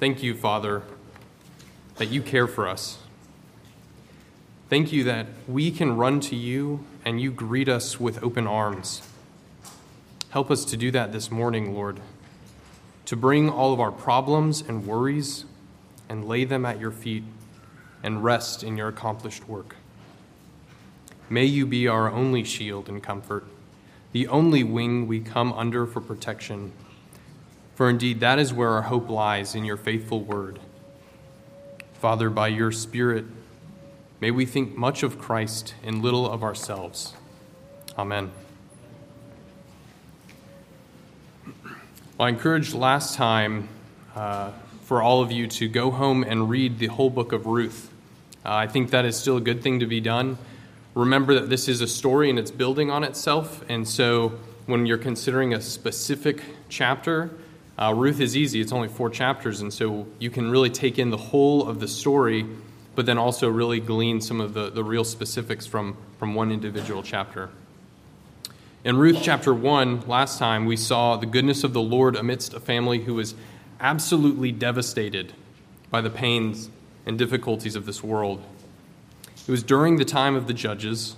Thank you, Father, that you care for us. Thank you that we can run to you and you greet us with open arms. Help us to do that this morning, Lord, to bring all of our problems and worries and lay them at your feet and rest in your accomplished work. May you be our only shield and comfort, the only wing we come under for protection. For indeed, that is where our hope lies in your faithful word. Father, by your Spirit, may we think much of Christ and little of ourselves. Amen. Well, I encouraged last time uh, for all of you to go home and read the whole book of Ruth. Uh, I think that is still a good thing to be done remember that this is a story and it's building on itself. And so when you're considering a specific chapter, uh, Ruth is easy. It's only four chapters. And so you can really take in the whole of the story, but then also really glean some of the, the real specifics from, from one individual chapter. In Ruth chapter 1, last time, we saw the goodness of the Lord amidst a family who was absolutely devastated by the pains and difficulties of this world. It was during the time of the judges,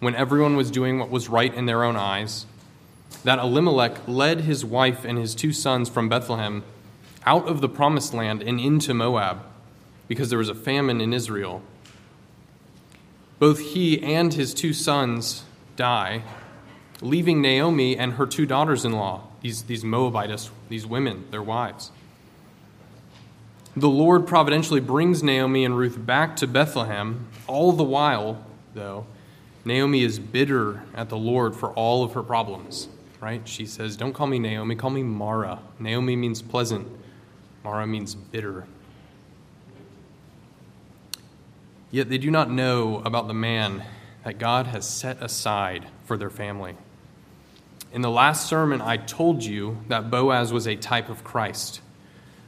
when everyone was doing what was right in their own eyes, that Elimelech led his wife and his two sons from Bethlehem out of the promised land and into Moab, because there was a famine in Israel. Both he and his two sons die, leaving Naomi and her two daughters in law, these, these Moabites, these women, their wives. The Lord providentially brings Naomi and Ruth back to Bethlehem. All the while, though, Naomi is bitter at the Lord for all of her problems, right? She says, Don't call me Naomi, call me Mara. Naomi means pleasant, Mara means bitter. Yet they do not know about the man that God has set aside for their family. In the last sermon, I told you that Boaz was a type of Christ.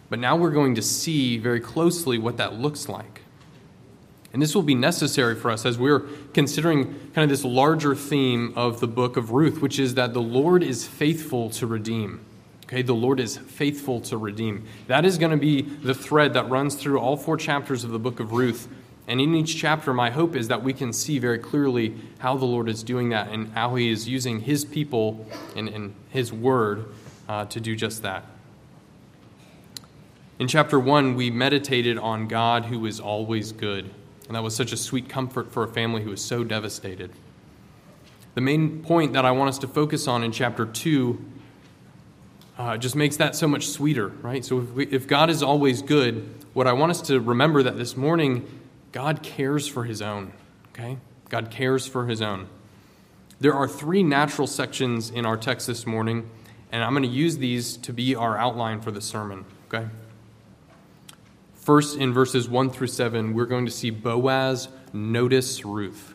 But now we're going to see very closely what that looks like. And this will be necessary for us as we're considering kind of this larger theme of the book of Ruth, which is that the Lord is faithful to redeem. Okay, the Lord is faithful to redeem. That is going to be the thread that runs through all four chapters of the book of Ruth. And in each chapter, my hope is that we can see very clearly how the Lord is doing that and how He is using His people and, and His word uh, to do just that. In chapter 1, we meditated on God who is always good, and that was such a sweet comfort for a family who was so devastated. The main point that I want us to focus on in chapter 2 uh, just makes that so much sweeter, right? So if, we, if God is always good, what I want us to remember that this morning, God cares for his own, okay? God cares for his own. There are three natural sections in our text this morning, and I'm going to use these to be our outline for the sermon, okay? First, in verses 1 through 7, we're going to see Boaz notice Ruth.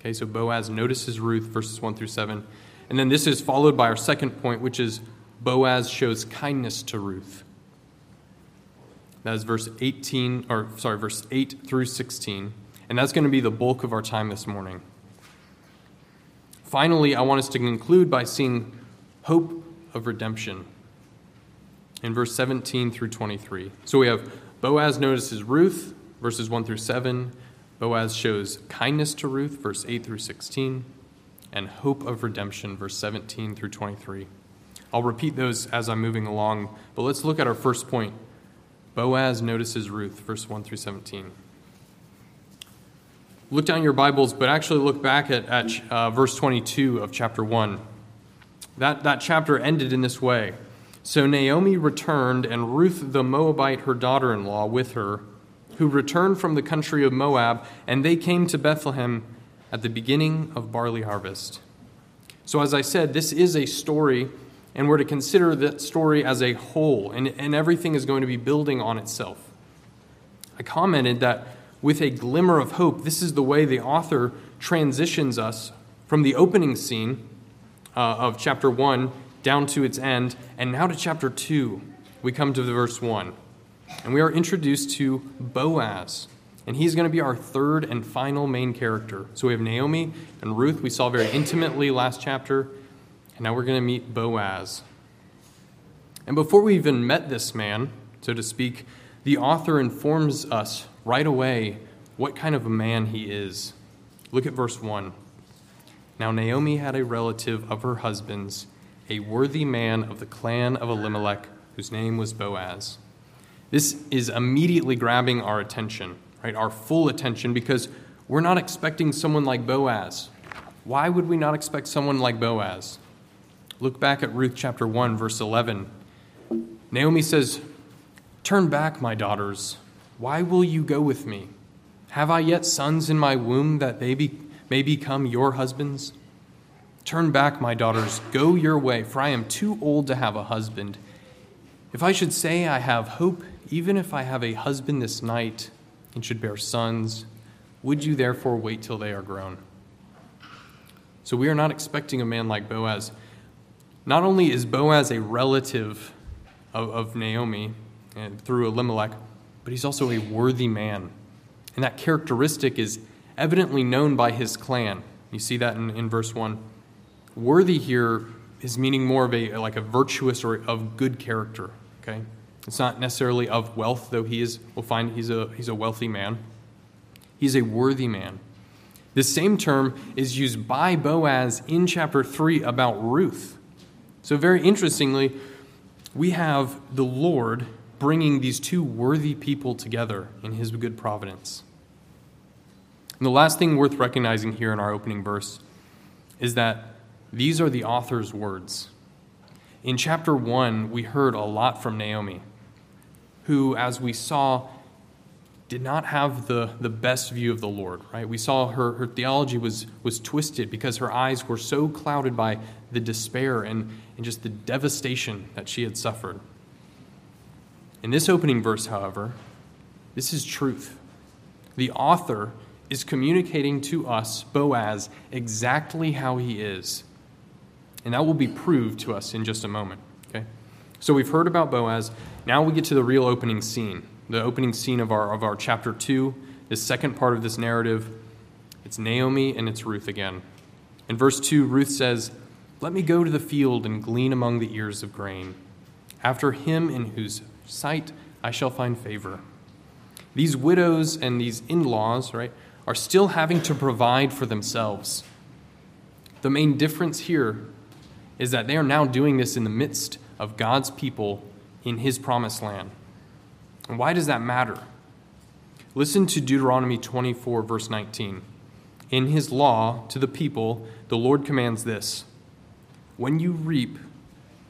Okay, so Boaz notices Ruth, verses 1 through 7. And then this is followed by our second point, which is Boaz shows kindness to Ruth. That is verse 18, or sorry, verse 8 through 16. And that's going to be the bulk of our time this morning. Finally, I want us to conclude by seeing hope of redemption in verse 17 through 23. So we have Boaz notices Ruth, verses 1 through 7. Boaz shows kindness to Ruth, verse 8 through 16. And hope of redemption, verse 17 through 23. I'll repeat those as I'm moving along, but let's look at our first point. Boaz notices Ruth, verse 1 through 17. Look down your Bibles, but actually look back at, at uh, verse 22 of chapter 1. That, that chapter ended in this way. So Naomi returned, and Ruth the Moabite, her daughter in law, with her, who returned from the country of Moab, and they came to Bethlehem at the beginning of barley harvest. So, as I said, this is a story, and we're to consider that story as a whole, and, and everything is going to be building on itself. I commented that with a glimmer of hope, this is the way the author transitions us from the opening scene uh, of chapter 1 down to its end. And now to chapter 2, we come to the verse 1. And we are introduced to Boaz. And he's going to be our third and final main character. So we have Naomi and Ruth, we saw very intimately last chapter. And now we're going to meet Boaz. And before we even met this man, so to speak, the author informs us right away what kind of a man he is. Look at verse 1. Now Naomi had a relative of her husband's, a worthy man of the clan of Elimelech, whose name was Boaz. This is immediately grabbing our attention, right? Our full attention, because we're not expecting someone like Boaz. Why would we not expect someone like Boaz? Look back at Ruth chapter 1, verse 11. Naomi says, Turn back, my daughters. Why will you go with me? Have I yet sons in my womb that they be, may become your husbands? Turn back, my daughters, go your way, for I am too old to have a husband. If I should say I have hope, even if I have a husband this night and should bear sons, would you therefore wait till they are grown? So we are not expecting a man like Boaz. Not only is Boaz a relative of, of Naomi and through Elimelech, but he's also a worthy man. And that characteristic is evidently known by his clan. You see that in, in verse 1. Worthy here is meaning more of a like a virtuous or of good character. Okay? It's not necessarily of wealth, though he is, we'll find he's a, he's a wealthy man. He's a worthy man. This same term is used by Boaz in chapter 3 about Ruth. So, very interestingly, we have the Lord bringing these two worthy people together in his good providence. And the last thing worth recognizing here in our opening verse is that these are the author's words. In chapter 1, we heard a lot from Naomi, who, as we saw, did not have the, the best view of the Lord, right? We saw her, her theology was, was twisted because her eyes were so clouded by the despair and, and just the devastation that she had suffered. In this opening verse, however, this is truth. The author is communicating to us, Boaz, exactly how he is. And that will be proved to us in just a moment. Okay? So we've heard about Boaz. Now we get to the real opening scene the opening scene of our, of our chapter 2, the second part of this narrative. It's Naomi and it's Ruth again. In verse 2, Ruth says, Let me go to the field and glean among the ears of grain, after him in whose sight I shall find favor. These widows and these in laws, right, are still having to provide for themselves. The main difference here is that they are now doing this in the midst of God's people in his promised land. And why does that matter? Listen to Deuteronomy 24, verse 19. In his law to the people, the Lord commands this When you reap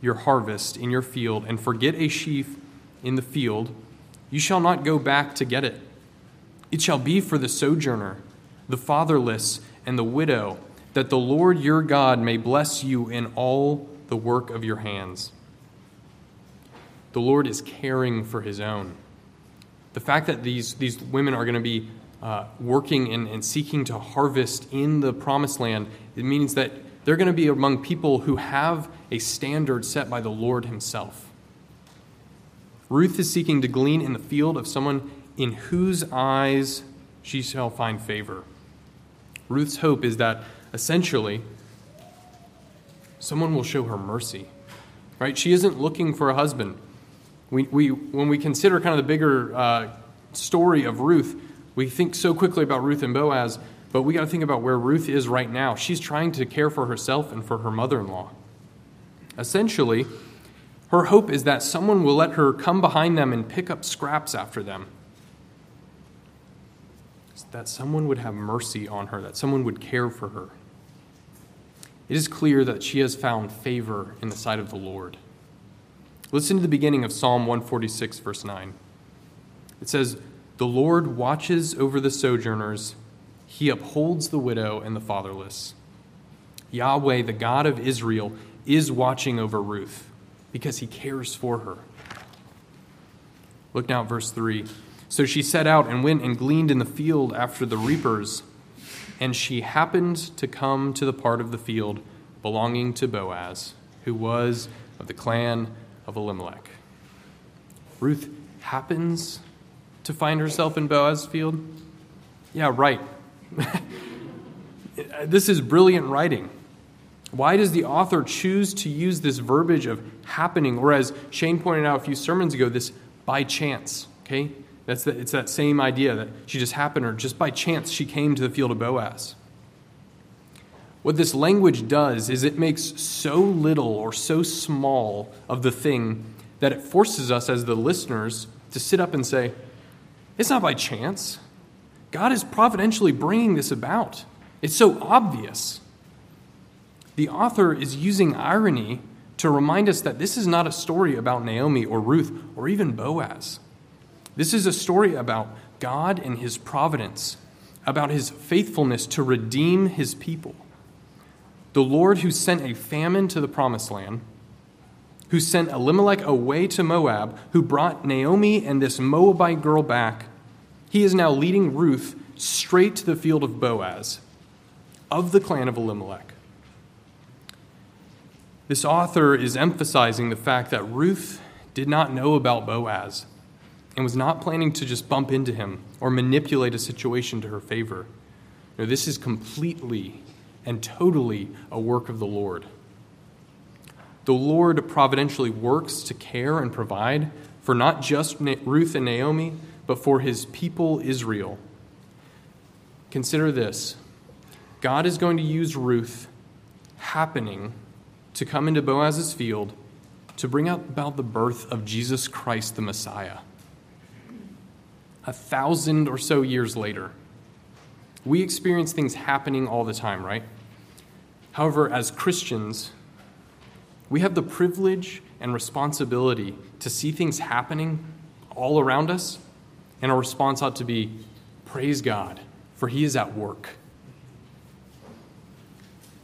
your harvest in your field and forget a sheaf in the field, you shall not go back to get it. It shall be for the sojourner, the fatherless, and the widow, that the Lord your God may bless you in all the work of your hands. The Lord is caring for his own the fact that these, these women are going to be uh, working and, and seeking to harvest in the promised land, it means that they're going to be among people who have a standard set by the Lord Himself. Ruth is seeking to glean in the field of someone in whose eyes she shall find favor. Ruth's hope is that essentially someone will show her mercy. Right? She isn't looking for a husband. We, we, when we consider kind of the bigger uh, story of Ruth, we think so quickly about Ruth and Boaz, but we got to think about where Ruth is right now. She's trying to care for herself and for her mother in law. Essentially, her hope is that someone will let her come behind them and pick up scraps after them. That someone would have mercy on her, that someone would care for her. It is clear that she has found favor in the sight of the Lord. Listen to the beginning of Psalm 146, verse 9. It says, The Lord watches over the sojourners, he upholds the widow and the fatherless. Yahweh, the God of Israel, is watching over Ruth because he cares for her. Look now at verse 3. So she set out and went and gleaned in the field after the reapers, and she happened to come to the part of the field belonging to Boaz, who was of the clan of Elimelech. Ruth happens to find herself in Boaz's field? Yeah, right. this is brilliant writing. Why does the author choose to use this verbiage of happening, or as Shane pointed out a few sermons ago, this by chance, okay? That's the, it's that same idea that she just happened, or just by chance she came to the field of Boaz. What this language does is it makes so little or so small of the thing that it forces us as the listeners to sit up and say, It's not by chance. God is providentially bringing this about. It's so obvious. The author is using irony to remind us that this is not a story about Naomi or Ruth or even Boaz. This is a story about God and his providence, about his faithfulness to redeem his people. The Lord who sent a famine to the promised land, who sent Elimelech away to Moab, who brought Naomi and this Moabite girl back, he is now leading Ruth straight to the field of Boaz, of the clan of Elimelech. This author is emphasizing the fact that Ruth did not know about Boaz and was not planning to just bump into him or manipulate a situation to her favor. No, this is completely and totally a work of the Lord. The Lord providentially works to care and provide for not just Ruth and Naomi, but for his people Israel. Consider this God is going to use Ruth happening to come into Boaz's field to bring about the birth of Jesus Christ the Messiah. A thousand or so years later, we experience things happening all the time, right? However, as Christians, we have the privilege and responsibility to see things happening all around us, and our response ought to be praise God, for He is at work.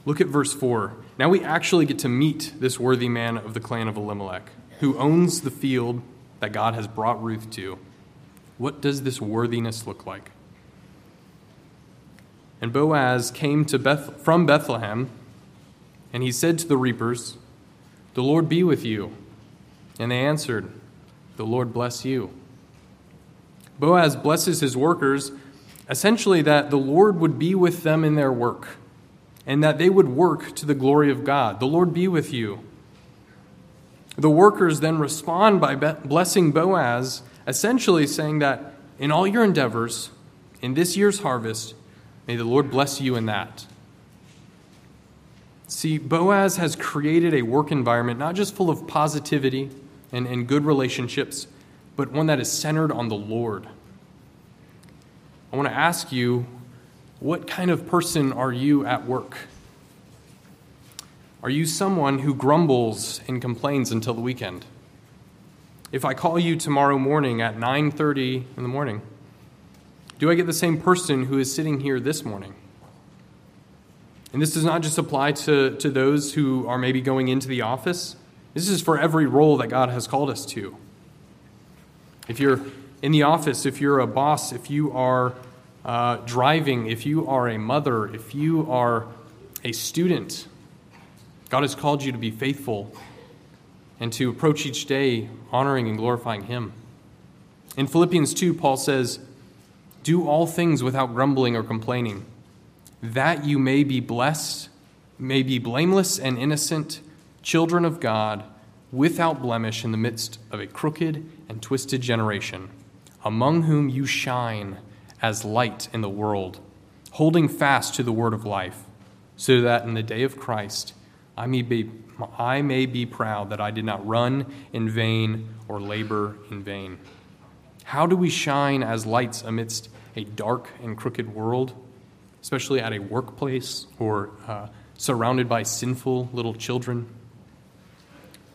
Look at verse 4. Now we actually get to meet this worthy man of the clan of Elimelech, who owns the field that God has brought Ruth to. What does this worthiness look like? And Boaz came to Beth, from Bethlehem, and he said to the reapers, The Lord be with you. And they answered, The Lord bless you. Boaz blesses his workers, essentially, that the Lord would be with them in their work and that they would work to the glory of God. The Lord be with you. The workers then respond by blessing Boaz, essentially saying that in all your endeavors, in this year's harvest, may the Lord bless you in that. See, Boaz has created a work environment not just full of positivity and, and good relationships, but one that is centered on the Lord. I want to ask you what kind of person are you at work? Are you someone who grumbles and complains until the weekend? If I call you tomorrow morning at 9:30 in the morning, do I get the same person who is sitting here this morning? And this does not just apply to, to those who are maybe going into the office. This is for every role that God has called us to. If you're in the office, if you're a boss, if you are uh, driving, if you are a mother, if you are a student, God has called you to be faithful and to approach each day honoring and glorifying Him. In Philippians 2, Paul says, Do all things without grumbling or complaining, that you may be blessed, may be blameless and innocent, children of God, without blemish in the midst of a crooked and twisted generation, among whom you shine as light in the world, holding fast to the word of life, so that in the day of Christ I may be, I may be proud that I did not run in vain or labor in vain. How do we shine as lights amidst a dark and crooked world, especially at a workplace or uh, surrounded by sinful little children?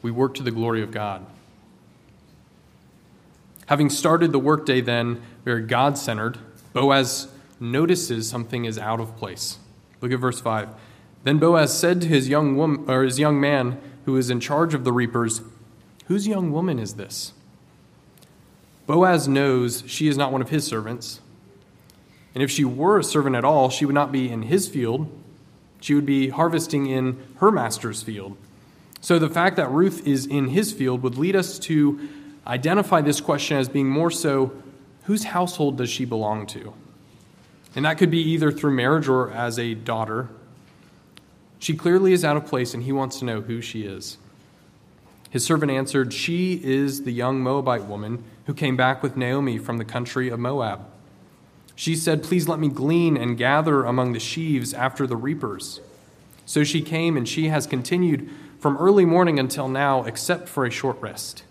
We work to the glory of God. Having started the workday, then, very God centered, Boaz notices something is out of place. Look at verse 5. Then Boaz said to his young woman or his young man who is in charge of the reapers, "Whose young woman is this?" Boaz knows she is not one of his servants. And if she were a servant at all, she would not be in his field. She would be harvesting in her master's field. So the fact that Ruth is in his field would lead us to identify this question as being more so whose household does she belong to? And that could be either through marriage or as a daughter. She clearly is out of place, and he wants to know who she is. His servant answered, She is the young Moabite woman who came back with Naomi from the country of Moab. She said, Please let me glean and gather among the sheaves after the reapers. So she came, and she has continued from early morning until now, except for a short rest.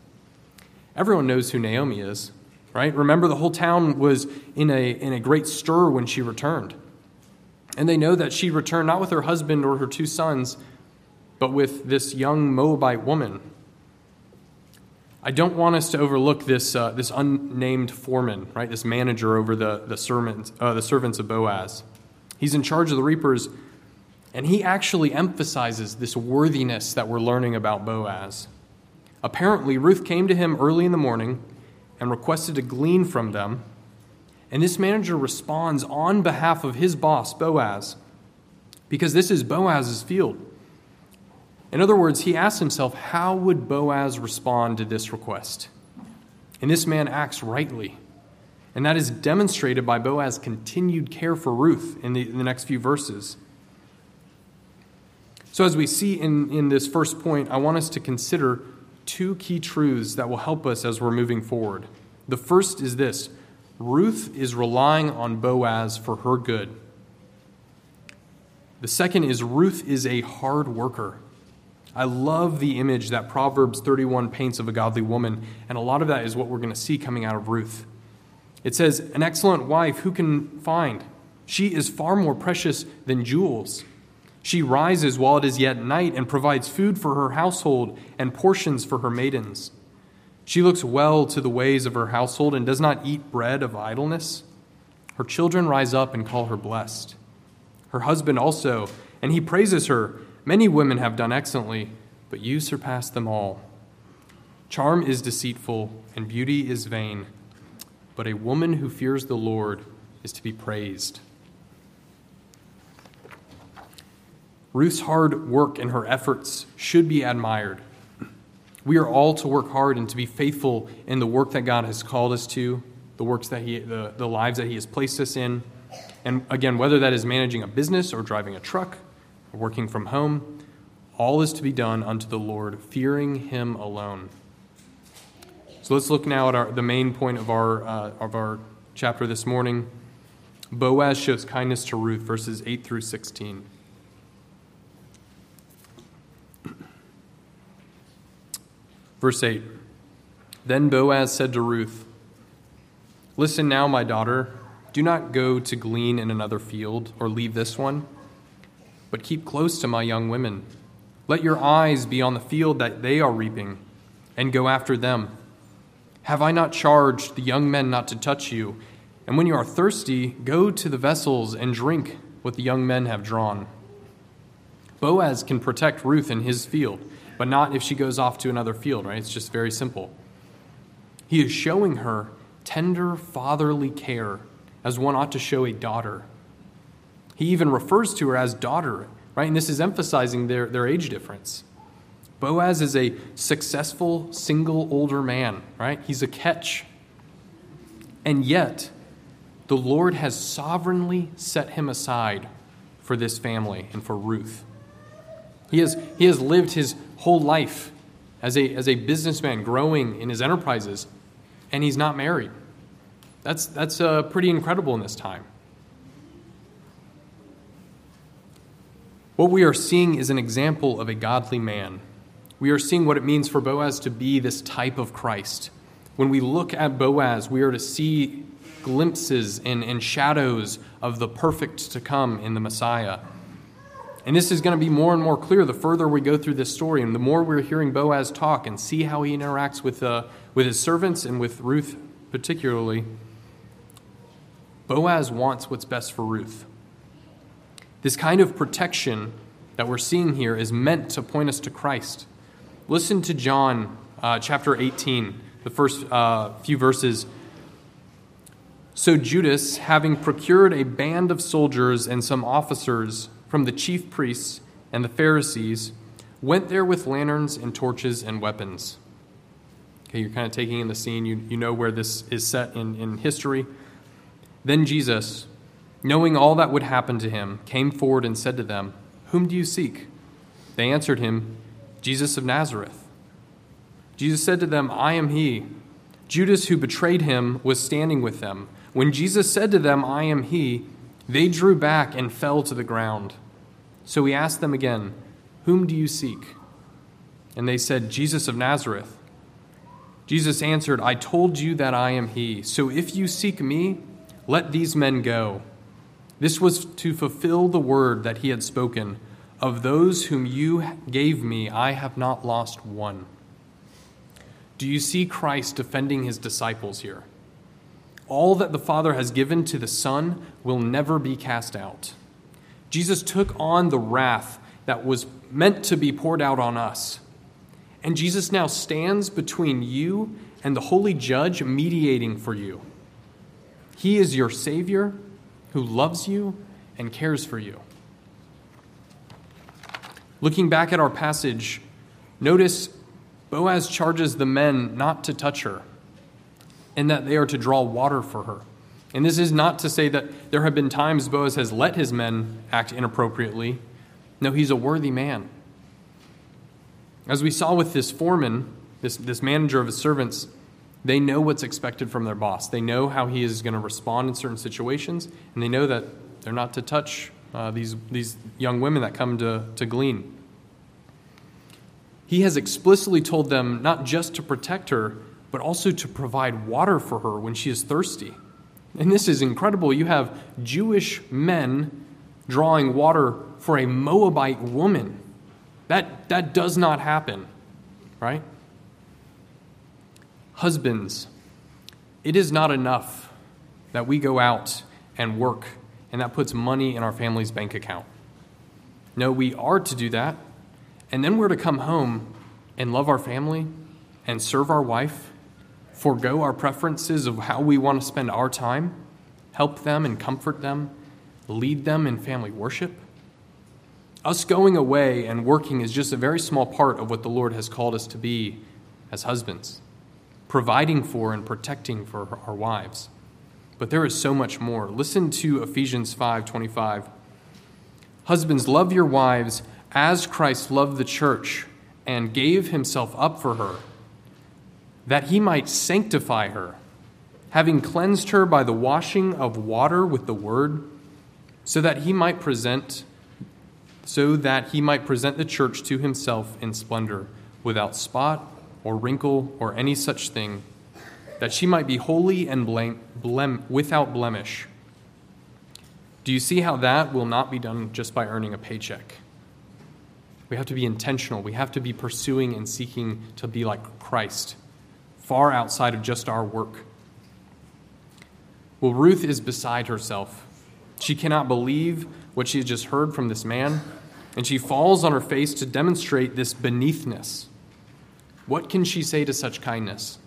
Everyone knows who Naomi is, right? Remember, the whole town was in a, in a great stir when she returned. And they know that she returned not with her husband or her two sons, but with this young Moabite woman. I don't want us to overlook this, uh, this unnamed foreman, right? This manager over the, the, servants, uh, the servants of Boaz. He's in charge of the reapers, and he actually emphasizes this worthiness that we're learning about Boaz. Apparently, Ruth came to him early in the morning and requested to glean from them. And this manager responds on behalf of his boss, Boaz, because this is Boaz's field. In other words, he asks himself, how would Boaz respond to this request? And this man acts rightly. And that is demonstrated by Boaz's continued care for Ruth in the, in the next few verses. So, as we see in, in this first point, I want us to consider two key truths that will help us as we're moving forward. The first is this Ruth is relying on Boaz for her good. The second is Ruth is a hard worker. I love the image that Proverbs 31 paints of a godly woman, and a lot of that is what we're going to see coming out of Ruth. It says, An excellent wife who can find? She is far more precious than jewels. She rises while it is yet night and provides food for her household and portions for her maidens. She looks well to the ways of her household and does not eat bread of idleness. Her children rise up and call her blessed. Her husband also, and he praises her. Many women have done excellently, but you surpass them all. Charm is deceitful, and beauty is vain, but a woman who fears the Lord is to be praised. Ruth's hard work and her efforts should be admired. We are all to work hard and to be faithful in the work that God has called us to, the works that He, the, the lives that He has placed us in. And again, whether that is managing a business or driving a truck or working from home, all is to be done unto the Lord, fearing Him alone. So let's look now at our, the main point of our, uh, of our chapter this morning. Boaz shows kindness to Ruth, verses 8 through 16. Verse 8 Then Boaz said to Ruth, Listen now, my daughter, do not go to glean in another field or leave this one, but keep close to my young women. Let your eyes be on the field that they are reaping, and go after them. Have I not charged the young men not to touch you? And when you are thirsty, go to the vessels and drink what the young men have drawn. Boaz can protect Ruth in his field but not if she goes off to another field, right? It's just very simple. He is showing her tender fatherly care as one ought to show a daughter. He even refers to her as daughter, right? And this is emphasizing their, their age difference. Boaz is a successful, single older man, right? He's a catch. And yet, the Lord has sovereignly set him aside for this family and for Ruth. He has, he has lived his whole life as a, as a businessman growing in his enterprises, and he's not married. That's, that's uh, pretty incredible in this time. What we are seeing is an example of a godly man. We are seeing what it means for Boaz to be this type of Christ. When we look at Boaz, we are to see glimpses and, and shadows of the perfect to come in the Messiah. And this is going to be more and more clear the further we go through this story, and the more we're hearing Boaz talk and see how he interacts with, uh, with his servants and with Ruth particularly. Boaz wants what's best for Ruth. This kind of protection that we're seeing here is meant to point us to Christ. Listen to John uh, chapter 18, the first uh, few verses. So Judas, having procured a band of soldiers and some officers, from the chief priests and the Pharisees went there with lanterns and torches and weapons. Okay, you're kind of taking in the scene. You, you know where this is set in, in history. Then Jesus, knowing all that would happen to him, came forward and said to them, Whom do you seek? They answered him, Jesus of Nazareth. Jesus said to them, I am he. Judas, who betrayed him, was standing with them. When Jesus said to them, I am he, they drew back and fell to the ground. So he asked them again, Whom do you seek? And they said, Jesus of Nazareth. Jesus answered, I told you that I am he. So if you seek me, let these men go. This was to fulfill the word that he had spoken Of those whom you gave me, I have not lost one. Do you see Christ defending his disciples here? All that the Father has given to the Son will never be cast out. Jesus took on the wrath that was meant to be poured out on us. And Jesus now stands between you and the holy judge, mediating for you. He is your Savior who loves you and cares for you. Looking back at our passage, notice Boaz charges the men not to touch her and that they are to draw water for her. And this is not to say that there have been times Boaz has let his men act inappropriately. No, he's a worthy man. As we saw with this foreman, this, this manager of his servants, they know what's expected from their boss. They know how he is going to respond in certain situations, and they know that they're not to touch uh, these, these young women that come to, to glean. He has explicitly told them not just to protect her, but also to provide water for her when she is thirsty. And this is incredible. You have Jewish men drawing water for a Moabite woman. That, that does not happen, right? Husbands, it is not enough that we go out and work and that puts money in our family's bank account. No, we are to do that and then we're to come home and love our family and serve our wife, forego our preferences of how we want to spend our time, help them and comfort them, lead them in family worship. Us going away and working is just a very small part of what the Lord has called us to be as husbands, providing for and protecting for our wives. But there is so much more. Listen to Ephesians 5:25. Husbands, love your wives as Christ loved the church and gave himself up for her, that he might sanctify her, having cleansed her by the washing of water with the word, so that he might present so that he might present the church to himself in splendor, without spot or wrinkle or any such thing, that she might be holy and blem, without blemish. Do you see how that will not be done just by earning a paycheck? We have to be intentional. We have to be pursuing and seeking to be like Christ, far outside of just our work. Well, Ruth is beside herself. She cannot believe what she has just heard from this man, and she falls on her face to demonstrate this beneathness. What can she say to such kindness?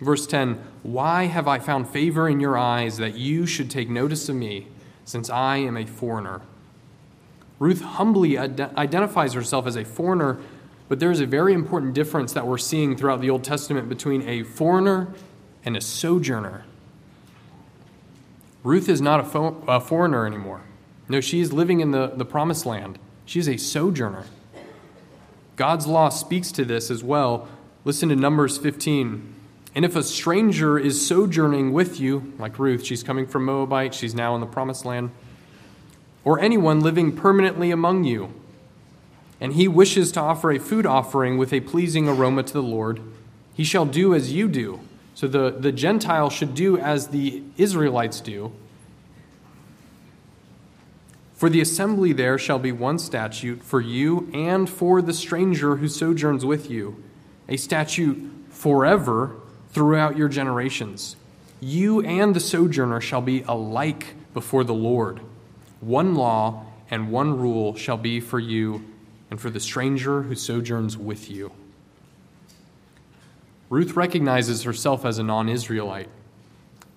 Verse 10 Why have I found favor in your eyes that you should take notice of me, since I am a foreigner? Ruth humbly ad- identifies herself as a foreigner, but there's a very important difference that we're seeing throughout the Old Testament between a foreigner and a sojourner. Ruth is not a, fo- a foreigner anymore. No, she is living in the, the promised land. She is a sojourner. God's law speaks to this as well. Listen to Numbers 15. And if a stranger is sojourning with you, like Ruth, she's coming from Moabite, she's now in the promised land or anyone living permanently among you, and he wishes to offer a food offering with a pleasing aroma to the Lord, he shall do as you do. So the, the Gentile should do as the Israelites do. For the assembly there shall be one statute for you and for the stranger who sojourns with you, a statute forever throughout your generations. You and the sojourner shall be alike before the Lord. One law and one rule shall be for you and for the stranger who sojourns with you. Ruth recognizes herself as a non Israelite,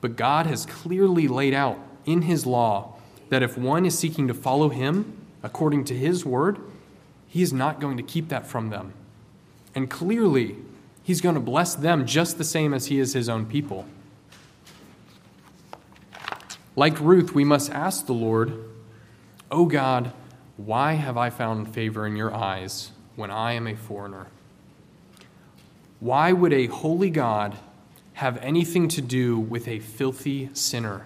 but God has clearly laid out in his law that if one is seeking to follow him according to his word, he is not going to keep that from them. And clearly, he's going to bless them just the same as he is his own people. Like Ruth, we must ask the Lord O oh God, why have I found favor in your eyes when I am a foreigner? Why would a holy God have anything to do with a filthy sinner?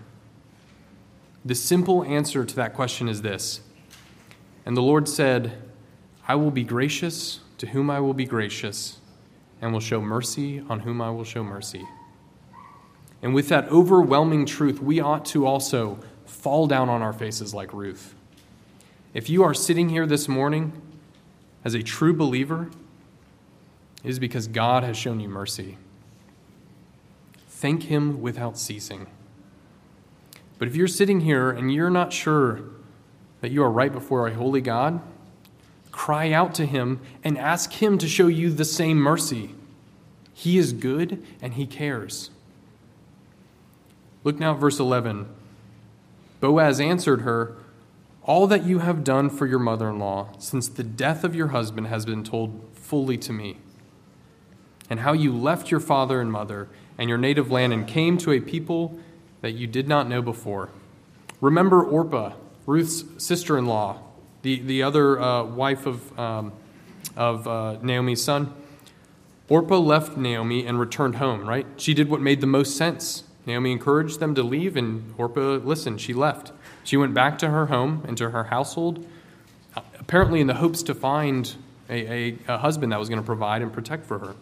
The simple answer to that question is this. And the Lord said, I will be gracious to whom I will be gracious, and will show mercy on whom I will show mercy. And with that overwhelming truth, we ought to also fall down on our faces like Ruth. If you are sitting here this morning as a true believer, it is because God has shown you mercy. Thank Him without ceasing. But if you're sitting here and you're not sure that you are right before a holy God, cry out to Him and ask Him to show you the same mercy. He is good and He cares. Look now at verse 11. Boaz answered her, All that you have done for your mother in law since the death of your husband has been told fully to me, and how you left your father and mother and your native land and came to a people that you did not know before. Remember Orpah, Ruth's sister in law, the, the other uh, wife of, um, of uh, Naomi's son. Orpah left Naomi and returned home, right? She did what made the most sense. Naomi encouraged them to leave, and Orpah listened. She left. She went back to her home and to her household, apparently in the hopes to find a, a, a husband that was going to provide and protect for her.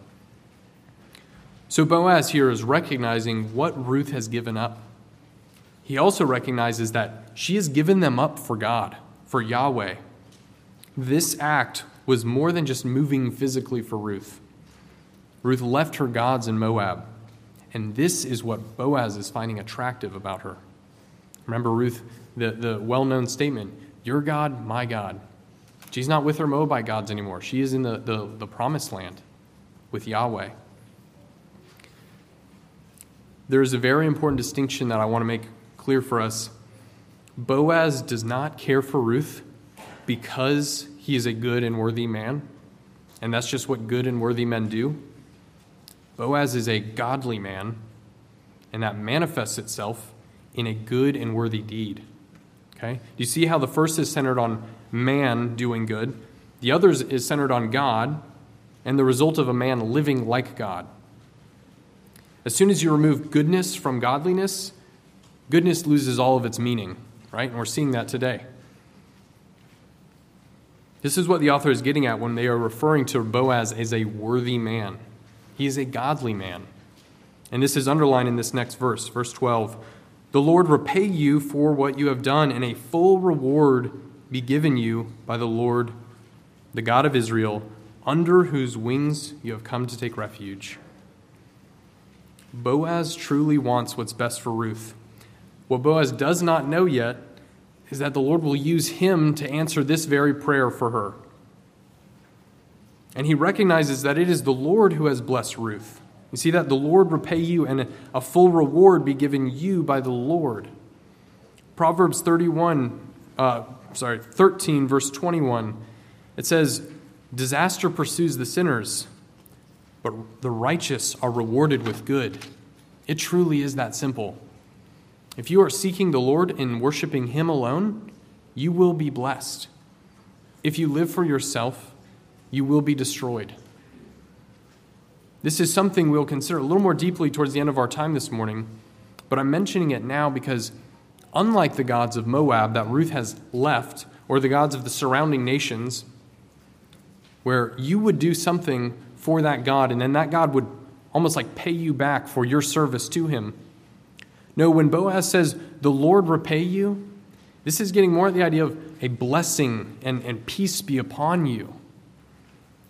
So Boaz here is recognizing what Ruth has given up. He also recognizes that she has given them up for God, for Yahweh. This act was more than just moving physically for Ruth. Ruth left her gods in Moab and this is what Boaz is finding attractive about her. Remember, Ruth, the, the well known statement Your God, my God. She's not with her Moabite gods anymore. She is in the, the, the promised land with Yahweh. There is a very important distinction that I want to make clear for us. Boaz does not care for Ruth because he is a good and worthy man, and that's just what good and worthy men do. Boaz is a godly man, and that manifests itself in a good and worthy deed. Okay? Do you see how the first is centered on man doing good, the other is centered on God, and the result of a man living like God? As soon as you remove goodness from godliness, goodness loses all of its meaning, right? And we're seeing that today. This is what the author is getting at when they are referring to Boaz as a worthy man. He is a godly man. And this is underlined in this next verse, verse 12. The Lord repay you for what you have done, and a full reward be given you by the Lord, the God of Israel, under whose wings you have come to take refuge. Boaz truly wants what's best for Ruth. What Boaz does not know yet is that the Lord will use him to answer this very prayer for her. And he recognizes that it is the Lord who has blessed Ruth. You see that? The Lord repay you, and a full reward be given you by the Lord. Proverbs 31, uh, sorry, 13, verse 21, it says, Disaster pursues the sinners, but the righteous are rewarded with good. It truly is that simple. If you are seeking the Lord and worshiping Him alone, you will be blessed. If you live for yourself, you will be destroyed. This is something we'll consider a little more deeply towards the end of our time this morning, but I'm mentioning it now because, unlike the gods of Moab that Ruth has left, or the gods of the surrounding nations, where you would do something for that God and then that God would almost like pay you back for your service to him. No, when Boaz says, the Lord repay you, this is getting more at the idea of a blessing and, and peace be upon you.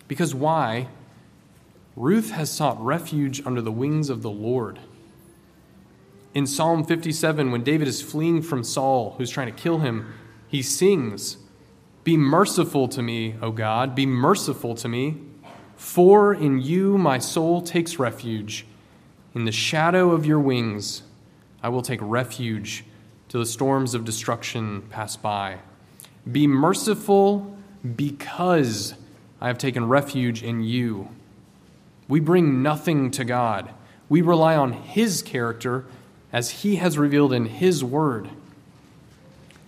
Because why? Ruth has sought refuge under the wings of the Lord. In Psalm 57, when David is fleeing from Saul, who's trying to kill him, he sings, Be merciful to me, O God, be merciful to me, for in you my soul takes refuge. In the shadow of your wings I will take refuge till the storms of destruction pass by. Be merciful because I have taken refuge in you. We bring nothing to God. We rely on His character as He has revealed in His word.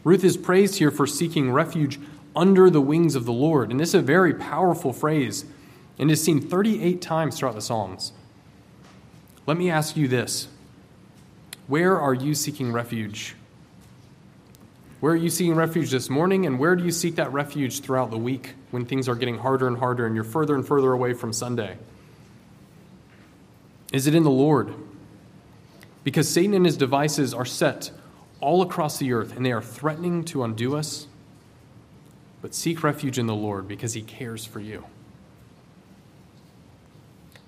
Ruth is praised here for seeking refuge under the wings of the Lord. And this is a very powerful phrase. and is seen 38 times throughout the Psalms. Let me ask you this Where are you seeking refuge? Where are you seeking refuge this morning, and where do you seek that refuge throughout the week when things are getting harder and harder and you're further and further away from Sunday? Is it in the Lord? Because Satan and his devices are set all across the earth and they are threatening to undo us. But seek refuge in the Lord because he cares for you.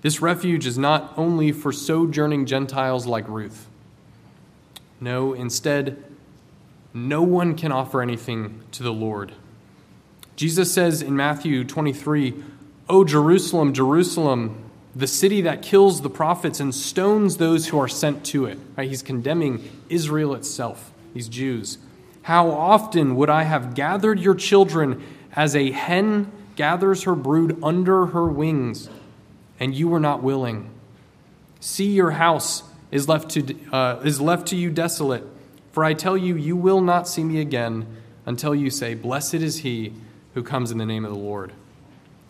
This refuge is not only for sojourning Gentiles like Ruth. No, instead, no one can offer anything to the Lord. Jesus says in Matthew 23, O Jerusalem, Jerusalem, the city that kills the prophets and stones those who are sent to it. Right? He's condemning Israel itself, these Jews. How often would I have gathered your children as a hen gathers her brood under her wings, and you were not willing? See, your house is left to, uh, is left to you desolate. For I tell you, you will not see me again until you say, Blessed is he who comes in the name of the Lord.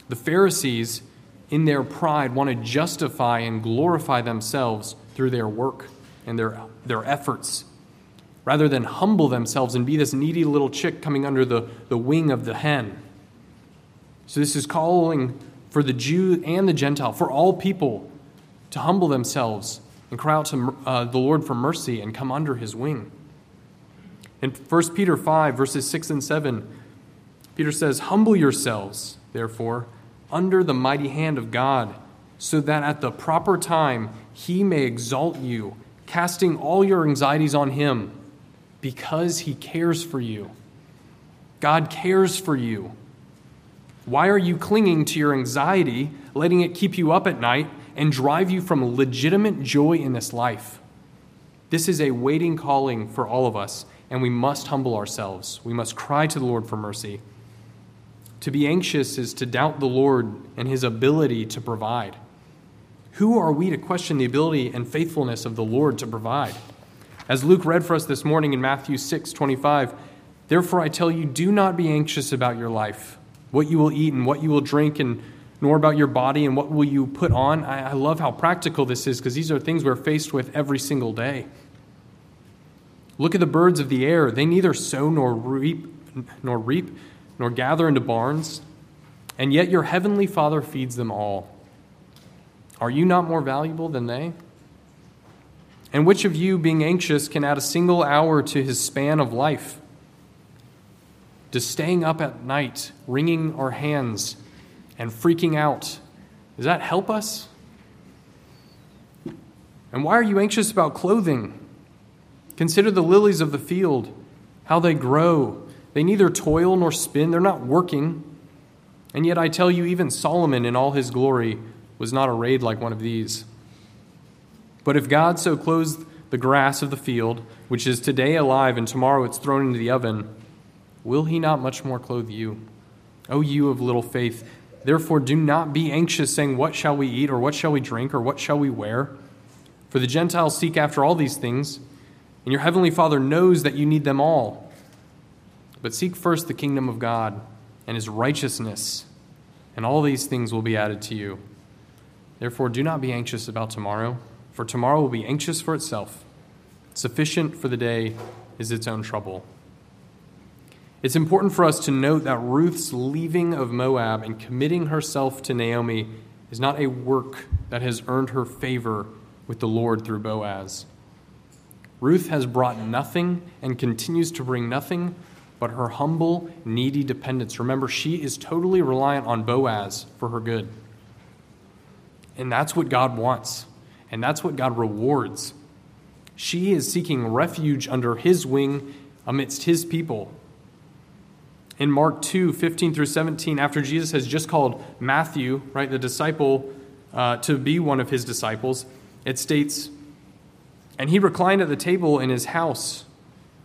The Pharisees, in their pride, want to justify and glorify themselves through their work and their, their efforts, rather than humble themselves and be this needy little chick coming under the, the wing of the hen. So, this is calling for the Jew and the Gentile, for all people, to humble themselves and cry out to uh, the Lord for mercy and come under his wing. In 1 Peter 5, verses 6 and 7, Peter says, Humble yourselves, therefore, under the mighty hand of God, so that at the proper time he may exalt you, casting all your anxieties on him, because he cares for you. God cares for you. Why are you clinging to your anxiety, letting it keep you up at night and drive you from legitimate joy in this life? This is a waiting calling for all of us and we must humble ourselves. We must cry to the Lord for mercy. To be anxious is to doubt the Lord and his ability to provide. Who are we to question the ability and faithfulness of the Lord to provide? As Luke read for us this morning in Matthew 6 25, therefore I tell you, do not be anxious about your life, what you will eat and what you will drink, and nor about your body and what will you put on. I, I love how practical this is because these are things we're faced with every single day. Look at the birds of the air. They neither sow nor reap, nor reap, nor gather into barns, and yet your heavenly Father feeds them all. Are you not more valuable than they? And which of you, being anxious, can add a single hour to his span of life? Does staying up at night, wringing our hands, and freaking out, does that help us? And why are you anxious about clothing? Consider the lilies of the field, how they grow. They neither toil nor spin, they're not working. And yet I tell you, even Solomon in all his glory was not arrayed like one of these. But if God so clothes the grass of the field, which is today alive and tomorrow it's thrown into the oven, will he not much more clothe you? O you of little faith, therefore do not be anxious, saying, What shall we eat, or what shall we drink, or what shall we wear? For the Gentiles seek after all these things and your heavenly Father knows that you need them all. But seek first the kingdom of God and his righteousness, and all these things will be added to you. Therefore, do not be anxious about tomorrow, for tomorrow will be anxious for itself. Sufficient for the day is its own trouble. It's important for us to note that Ruth's leaving of Moab and committing herself to Naomi is not a work that has earned her favor with the Lord through Boaz. Ruth has brought nothing and continues to bring nothing but her humble, needy dependence. Remember, she is totally reliant on Boaz for her good. And that's what God wants, and that's what God rewards. She is seeking refuge under his wing amidst his people. In Mark 2 15 through 17, after Jesus has just called Matthew, right, the disciple, uh, to be one of his disciples, it states, and he reclined at the table in his house.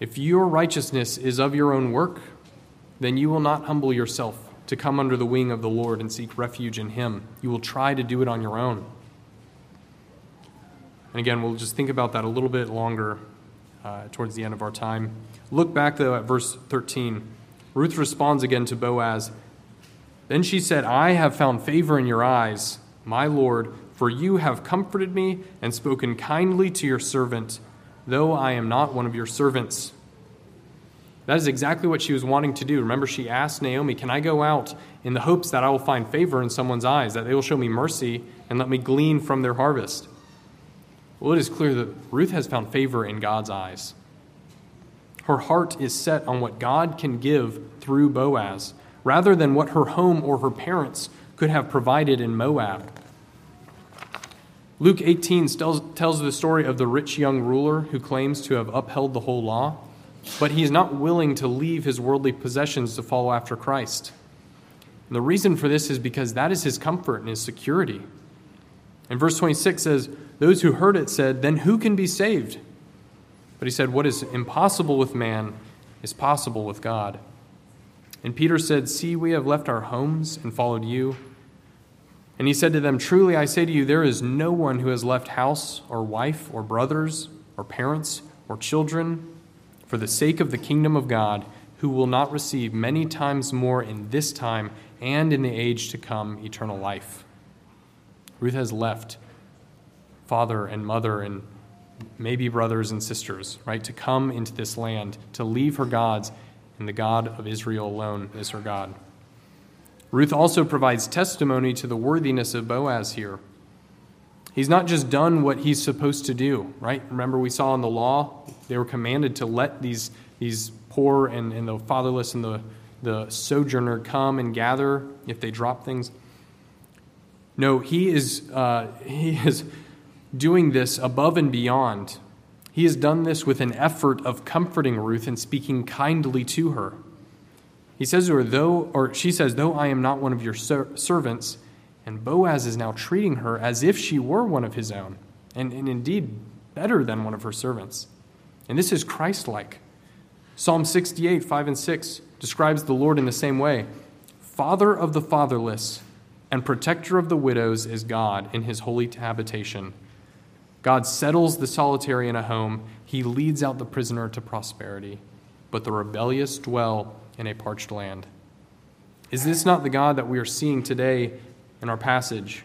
If your righteousness is of your own work, then you will not humble yourself to come under the wing of the Lord and seek refuge in Him. You will try to do it on your own. And again, we'll just think about that a little bit longer uh, towards the end of our time. Look back, though, at verse 13. Ruth responds again to Boaz. Then she said, I have found favor in your eyes, my Lord, for you have comforted me and spoken kindly to your servant, though I am not one of your servants. That is exactly what she was wanting to do. Remember, she asked Naomi, Can I go out in the hopes that I will find favor in someone's eyes, that they will show me mercy and let me glean from their harvest? Well, it is clear that Ruth has found favor in God's eyes. Her heart is set on what God can give through Boaz, rather than what her home or her parents could have provided in Moab. Luke 18 tells, tells the story of the rich young ruler who claims to have upheld the whole law, but he is not willing to leave his worldly possessions to follow after Christ. And the reason for this is because that is his comfort and his security. And verse 26 says, Those who heard it said, Then who can be saved? But he said, What is impossible with man is possible with God. And Peter said, See, we have left our homes and followed you. And he said to them, Truly I say to you, there is no one who has left house or wife or brothers or parents or children for the sake of the kingdom of God who will not receive many times more in this time and in the age to come eternal life. Ruth has left father and mother and maybe brothers and sisters, right, to come into this land, to leave her gods, and the God of Israel alone is her God. Ruth also provides testimony to the worthiness of Boaz here. He's not just done what he's supposed to do, right? Remember, we saw in the law, they were commanded to let these, these poor and, and the fatherless and the, the sojourner come and gather if they drop things. No, he is, uh, he is doing this above and beyond. He has done this with an effort of comforting Ruth and speaking kindly to her. He says to her, though, or she says, though I am not one of your ser- servants, and Boaz is now treating her as if she were one of his own, and, and indeed better than one of her servants. And this is Christ like. Psalm 68, 5 and 6 describes the Lord in the same way Father of the fatherless and protector of the widows is God in his holy habitation. God settles the solitary in a home, he leads out the prisoner to prosperity, but the rebellious dwell in a parched land. Is this not the God that we are seeing today in our passage?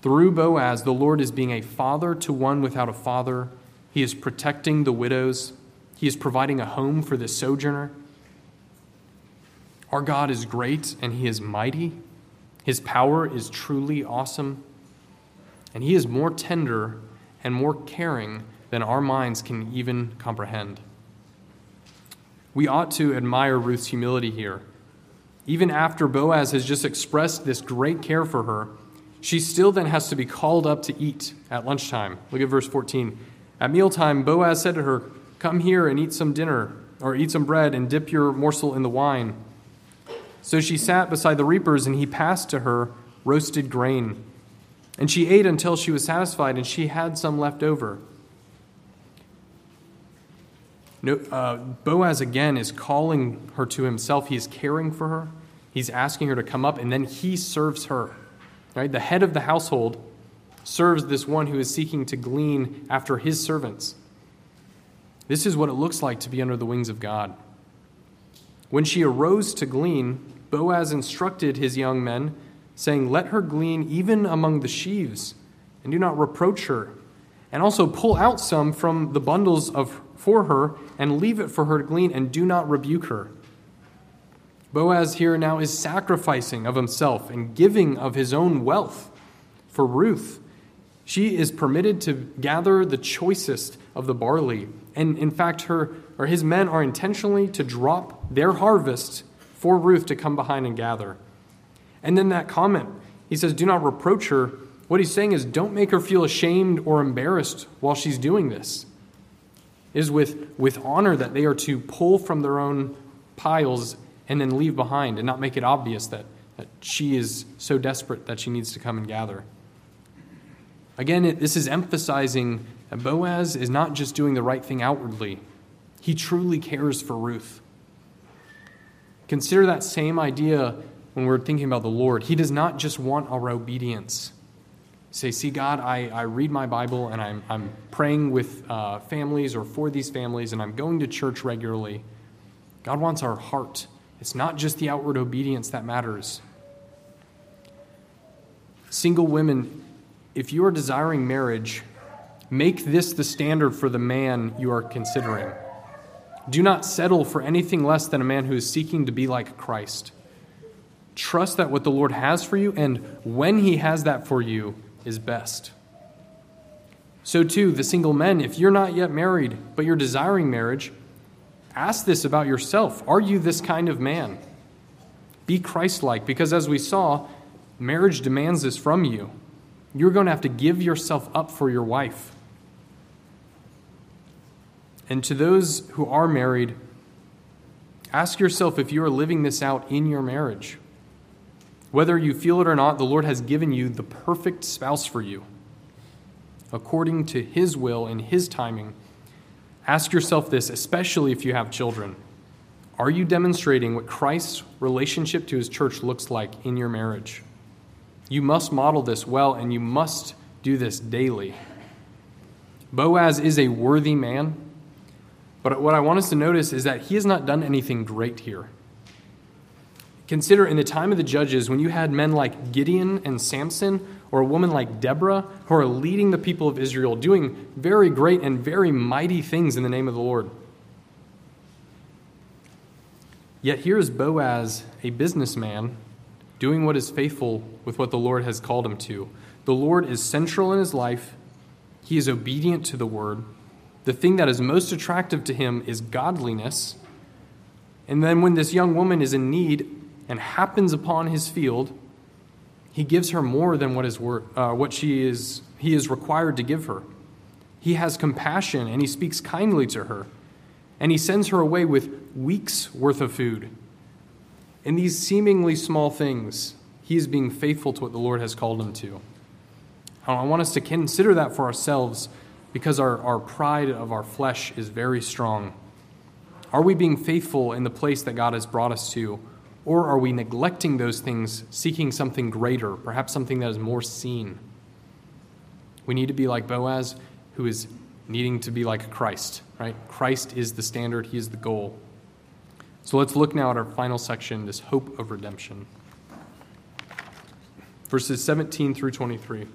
Through Boaz, the Lord is being a father to one without a father. He is protecting the widows. He is providing a home for the sojourner. Our God is great and He is mighty. His power is truly awesome. And He is more tender and more caring than our minds can even comprehend. We ought to admire Ruth's humility here. Even after Boaz has just expressed this great care for her, she still then has to be called up to eat at lunchtime. Look at verse 14. At mealtime, Boaz said to her, Come here and eat some dinner, or eat some bread, and dip your morsel in the wine. So she sat beside the reapers, and he passed to her roasted grain. And she ate until she was satisfied, and she had some left over. No, uh, Boaz again is calling her to himself. He is caring for her. He's asking her to come up, and then he serves her. Right? The head of the household serves this one who is seeking to glean after his servants. This is what it looks like to be under the wings of God. When she arose to glean, Boaz instructed his young men, saying, Let her glean even among the sheaves, and do not reproach her. And also pull out some from the bundles of for her and leave it for her to glean and do not rebuke her. Boaz here now is sacrificing of himself and giving of his own wealth for Ruth. She is permitted to gather the choicest of the barley. And in fact, her or his men are intentionally to drop their harvest for Ruth to come behind and gather. And then that comment, he says, Do not reproach her. What he's saying is, don't make her feel ashamed or embarrassed while she's doing this is with, with honor that they are to pull from their own piles and then leave behind and not make it obvious that, that she is so desperate that she needs to come and gather. Again, this is emphasizing that Boaz is not just doing the right thing outwardly, he truly cares for Ruth. Consider that same idea when we're thinking about the Lord. He does not just want our obedience. Say, see, God, I, I read my Bible and I'm, I'm praying with uh, families or for these families and I'm going to church regularly. God wants our heart. It's not just the outward obedience that matters. Single women, if you are desiring marriage, make this the standard for the man you are considering. Do not settle for anything less than a man who is seeking to be like Christ. Trust that what the Lord has for you and when He has that for you is best. So, too, the single men, if you're not yet married, but you're desiring marriage, ask this about yourself. Are you this kind of man? Be Christ like, because as we saw, marriage demands this from you. You're going to have to give yourself up for your wife. And to those who are married, ask yourself if you are living this out in your marriage. Whether you feel it or not, the Lord has given you the perfect spouse for you, according to His will and His timing. Ask yourself this, especially if you have children. Are you demonstrating what Christ's relationship to His church looks like in your marriage? You must model this well, and you must do this daily. Boaz is a worthy man but what I want us to notice is that he has not done anything great here. Consider in the time of the judges, when you had men like Gideon and Samson, or a woman like Deborah, who are leading the people of Israel, doing very great and very mighty things in the name of the Lord. Yet here is Boaz, a businessman, doing what is faithful with what the Lord has called him to. The Lord is central in his life, he is obedient to the word the thing that is most attractive to him is godliness. And then when this young woman is in need and happens upon his field, he gives her more than what, is wor- uh, what she is, he is required to give her. He has compassion and he speaks kindly to her. And he sends her away with weeks' worth of food. In these seemingly small things, he is being faithful to what the Lord has called him to. I want us to consider that for ourselves because our, our pride of our flesh is very strong? Are we being faithful in the place that God has brought us to? Or are we neglecting those things, seeking something greater, perhaps something that is more seen? We need to be like Boaz, who is needing to be like Christ, right? Christ is the standard, He is the goal. So let's look now at our final section this hope of redemption. Verses 17 through 23.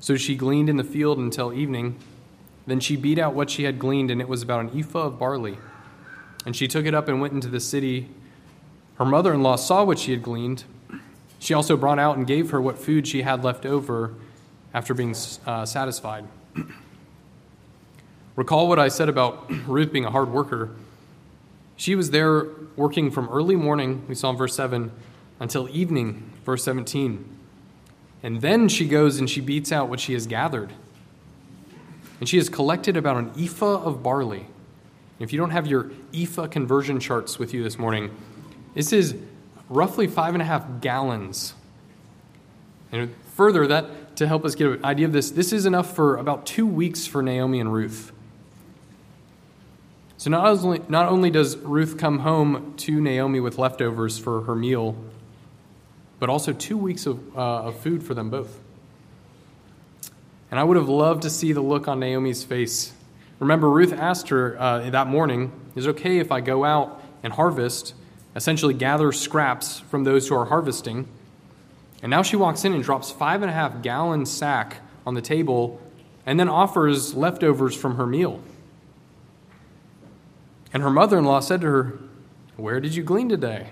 So she gleaned in the field until evening. Then she beat out what she had gleaned, and it was about an ephah of barley. And she took it up and went into the city. Her mother in law saw what she had gleaned. She also brought out and gave her what food she had left over after being uh, satisfied. Recall what I said about Ruth being a hard worker. She was there working from early morning, we saw in verse 7, until evening, verse 17. And then she goes and she beats out what she has gathered. And she has collected about an ephah of barley. If you don't have your ephah conversion charts with you this morning, this is roughly five and a half gallons. And further, that to help us get an idea of this, this is enough for about two weeks for Naomi and Ruth. So not only, not only does Ruth come home to Naomi with leftovers for her meal, but also two weeks of, uh, of food for them both. And I would have loved to see the look on Naomi's face. Remember, Ruth asked her uh, that morning, Is it okay if I go out and harvest, essentially gather scraps from those who are harvesting? And now she walks in and drops five and a half gallon sack on the table and then offers leftovers from her meal. And her mother in law said to her, Where did you glean today?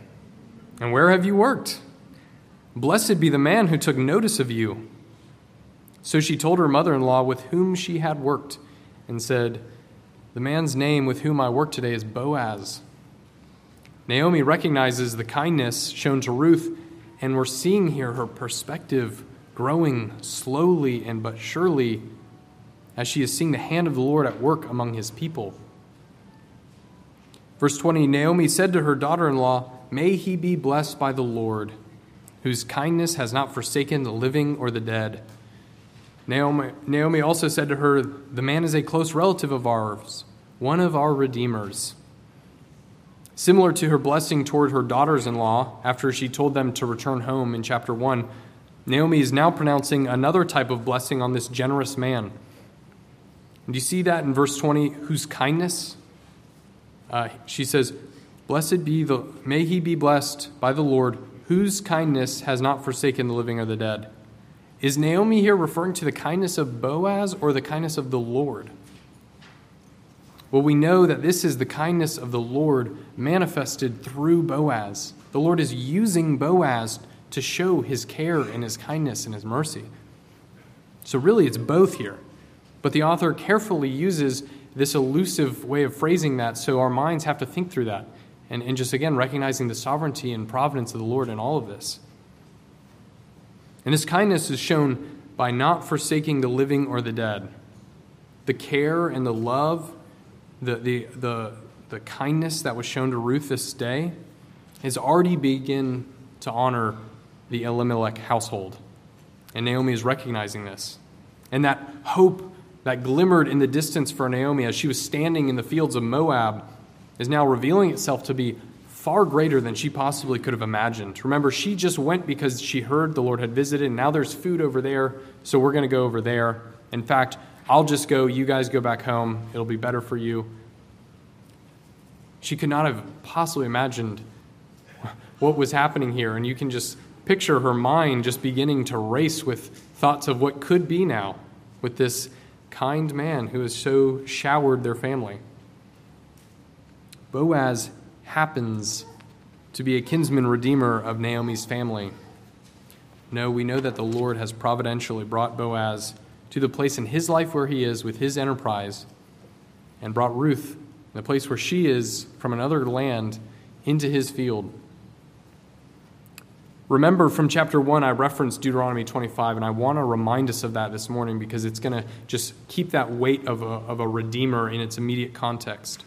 And where have you worked? Blessed be the man who took notice of you. So she told her mother in law with whom she had worked and said, The man's name with whom I work today is Boaz. Naomi recognizes the kindness shown to Ruth, and we're seeing here her perspective growing slowly and but surely as she is seeing the hand of the Lord at work among his people. Verse 20 Naomi said to her daughter in law, May he be blessed by the Lord, whose kindness has not forsaken the living or the dead. Naomi, Naomi also said to her, The man is a close relative of ours, one of our redeemers. Similar to her blessing toward her daughters in law after she told them to return home in chapter 1, Naomi is now pronouncing another type of blessing on this generous man. And do you see that in verse 20? Whose kindness? Uh, she says, Blessed be the, may he be blessed by the Lord, whose kindness has not forsaken the living or the dead. Is Naomi here referring to the kindness of Boaz or the kindness of the Lord? Well, we know that this is the kindness of the Lord manifested through Boaz. The Lord is using Boaz to show his care and his kindness and his mercy. So, really, it's both here. But the author carefully uses this elusive way of phrasing that so our minds have to think through that. And, and just again, recognizing the sovereignty and providence of the Lord in all of this. And his kindness is shown by not forsaking the living or the dead. The care and the love, the, the, the, the kindness that was shown to Ruth this day has already begun to honor the Elimelech household. And Naomi is recognizing this. And that hope that glimmered in the distance for Naomi as she was standing in the fields of Moab is now revealing itself to be far greater than she possibly could have imagined. Remember, she just went because she heard the Lord had visited, and now there's food over there, so we're going to go over there. In fact, I'll just go, you guys go back home, it'll be better for you. She could not have possibly imagined what was happening here, and you can just picture her mind just beginning to race with thoughts of what could be now with this kind man who has so showered their family. Boaz happens to be a kinsman redeemer of Naomi's family. No, we know that the Lord has providentially brought Boaz to the place in his life where he is with his enterprise and brought Ruth, the place where she is from another land, into his field. Remember from chapter 1, I referenced Deuteronomy 25, and I want to remind us of that this morning because it's going to just keep that weight of a, of a redeemer in its immediate context.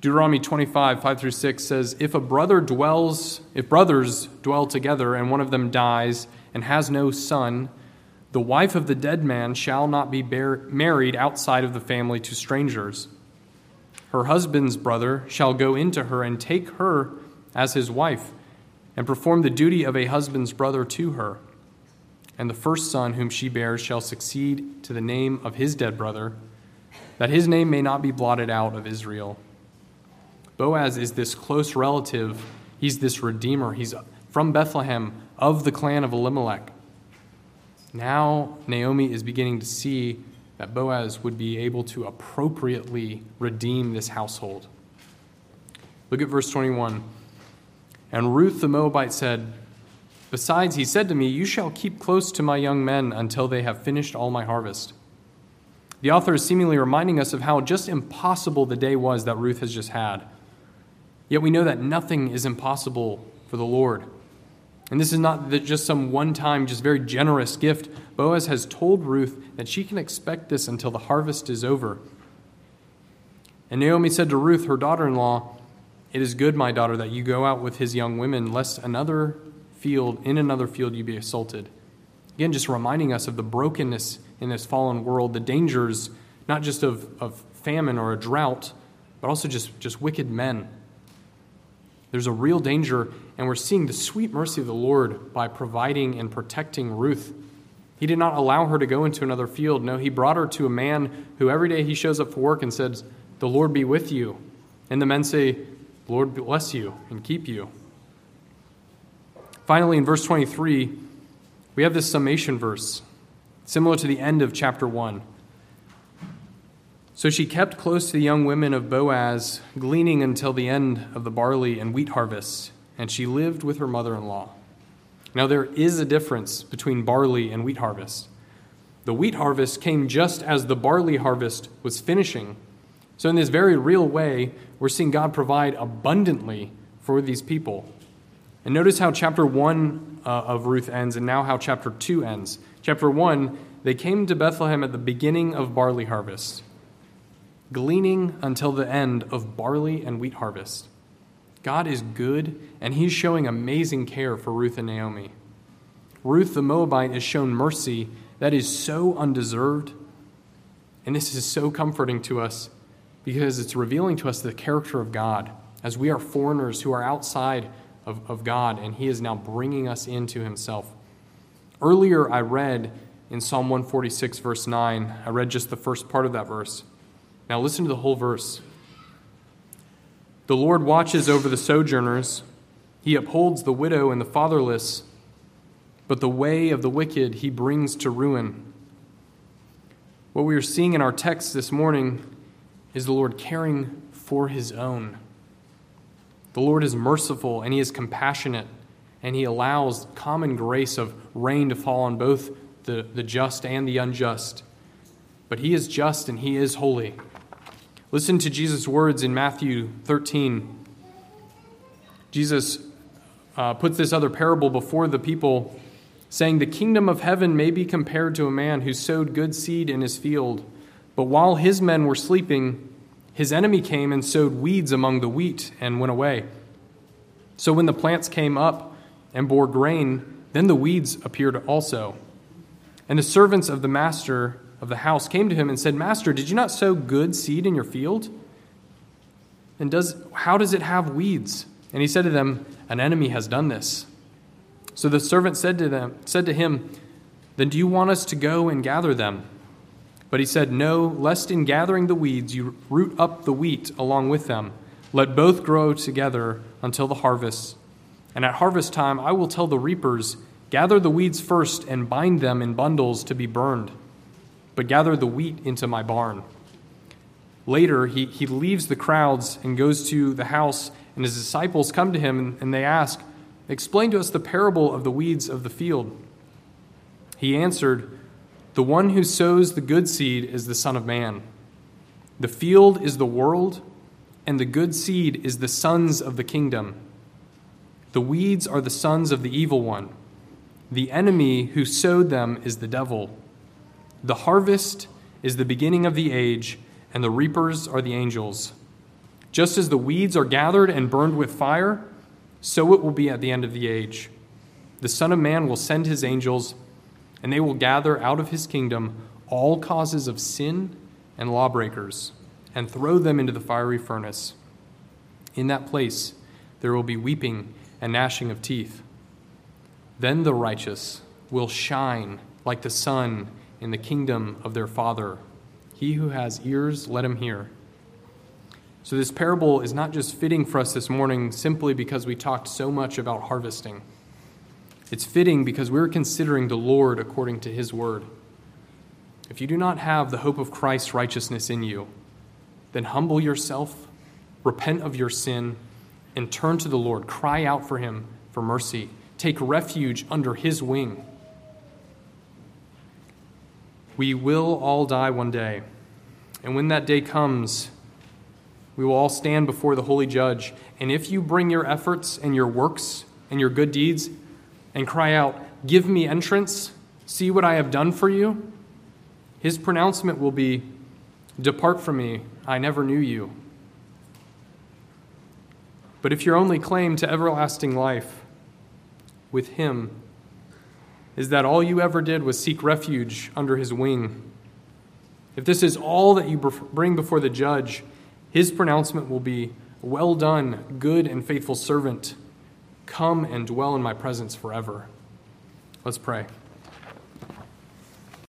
Deuteronomy 25, 5 through 6 says, If a brother dwells, if brothers dwell together, and one of them dies and has no son, the wife of the dead man shall not be bear, married outside of the family to strangers. Her husband's brother shall go into her and take her as his wife and perform the duty of a husband's brother to her. And the first son whom she bears shall succeed to the name of his dead brother, that his name may not be blotted out of Israel. Boaz is this close relative, he's this redeemer, he's from Bethlehem of the clan of Elimelech. Now, Naomi is beginning to see that Boaz would be able to appropriately redeem this household. Look at verse 21. And Ruth the Moabite said, Besides, he said to me, You shall keep close to my young men until they have finished all my harvest. The author is seemingly reminding us of how just impossible the day was that Ruth has just had. Yet we know that nothing is impossible for the Lord. And this is not just some one time, just very generous gift. Boaz has told Ruth that she can expect this until the harvest is over. And Naomi said to Ruth, her daughter in law, it is good, my daughter, that you go out with his young women, lest another field, in another field, you be assaulted. Again, just reminding us of the brokenness in this fallen world, the dangers, not just of, of famine or a drought, but also just, just wicked men. There's a real danger, and we're seeing the sweet mercy of the Lord by providing and protecting Ruth. He did not allow her to go into another field. No, he brought her to a man who every day he shows up for work and says, The Lord be with you. And the men say, Lord bless you and keep you. Finally, in verse 23, we have this summation verse, similar to the end of chapter 1. So she kept close to the young women of Boaz, gleaning until the end of the barley and wheat harvests, and she lived with her mother in law. Now, there is a difference between barley and wheat harvest. The wheat harvest came just as the barley harvest was finishing. So, in this very real way, we're seeing God provide abundantly for these people. And notice how chapter 1 uh, of Ruth ends and now how chapter 2 ends. Chapter 1, they came to Bethlehem at the beginning of barley harvest. Gleaning until the end of barley and wheat harvest. God is good, and he's showing amazing care for Ruth and Naomi. Ruth the Moabite is shown mercy that is so undeserved. And this is so comforting to us because it's revealing to us the character of God as we are foreigners who are outside of, of God, and He is now bringing us into Himself. Earlier, I read in Psalm 146, verse 9, I read just the first part of that verse. Now, listen to the whole verse. The Lord watches over the sojourners, He upholds the widow and the fatherless, but the way of the wicked He brings to ruin. What we are seeing in our text this morning is the Lord caring for His own. The Lord is merciful and He is compassionate, and He allows common grace of rain to fall on both the, the just and the unjust. But He is just and He is holy. Listen to Jesus' words in Matthew 13. Jesus uh, puts this other parable before the people, saying, The kingdom of heaven may be compared to a man who sowed good seed in his field. But while his men were sleeping, his enemy came and sowed weeds among the wheat and went away. So when the plants came up and bore grain, then the weeds appeared also. And the servants of the master of the house came to him and said, Master, did you not sow good seed in your field? And does, how does it have weeds? And he said to them, An enemy has done this. So the servant said to them, said to him, Then do you want us to go and gather them? But he said, No, lest in gathering the weeds you root up the wheat along with them. Let both grow together until the harvest. And at harvest time I will tell the reapers, Gather the weeds first and bind them in bundles to be burned, but gather the wheat into my barn. Later, he, he leaves the crowds and goes to the house, and his disciples come to him and they ask, Explain to us the parable of the weeds of the field. He answered, the one who sows the good seed is the Son of Man. The field is the world, and the good seed is the sons of the kingdom. The weeds are the sons of the evil one. The enemy who sowed them is the devil. The harvest is the beginning of the age, and the reapers are the angels. Just as the weeds are gathered and burned with fire, so it will be at the end of the age. The Son of Man will send his angels and they will gather out of his kingdom all causes of sin and lawbreakers and throw them into the fiery furnace. In that place there will be weeping and gnashing of teeth. Then the righteous will shine like the sun in the kingdom of their Father. He who has ears, let him hear. So, this parable is not just fitting for us this morning simply because we talked so much about harvesting. It's fitting because we're considering the Lord according to his word. If you do not have the hope of Christ's righteousness in you, then humble yourself, repent of your sin, and turn to the Lord. Cry out for him for mercy. Take refuge under his wing. We will all die one day. And when that day comes, we will all stand before the holy judge. And if you bring your efforts and your works and your good deeds and cry out, Give me entrance, see what I have done for you, his pronouncement will be, Depart from me, I never knew you. But if your only claim to everlasting life with him is that all you ever did was seek refuge under his wing, if this is all that you bring before the judge, his pronouncement will be, Well done, good and faithful servant. Come and dwell in my presence forever. Let's pray.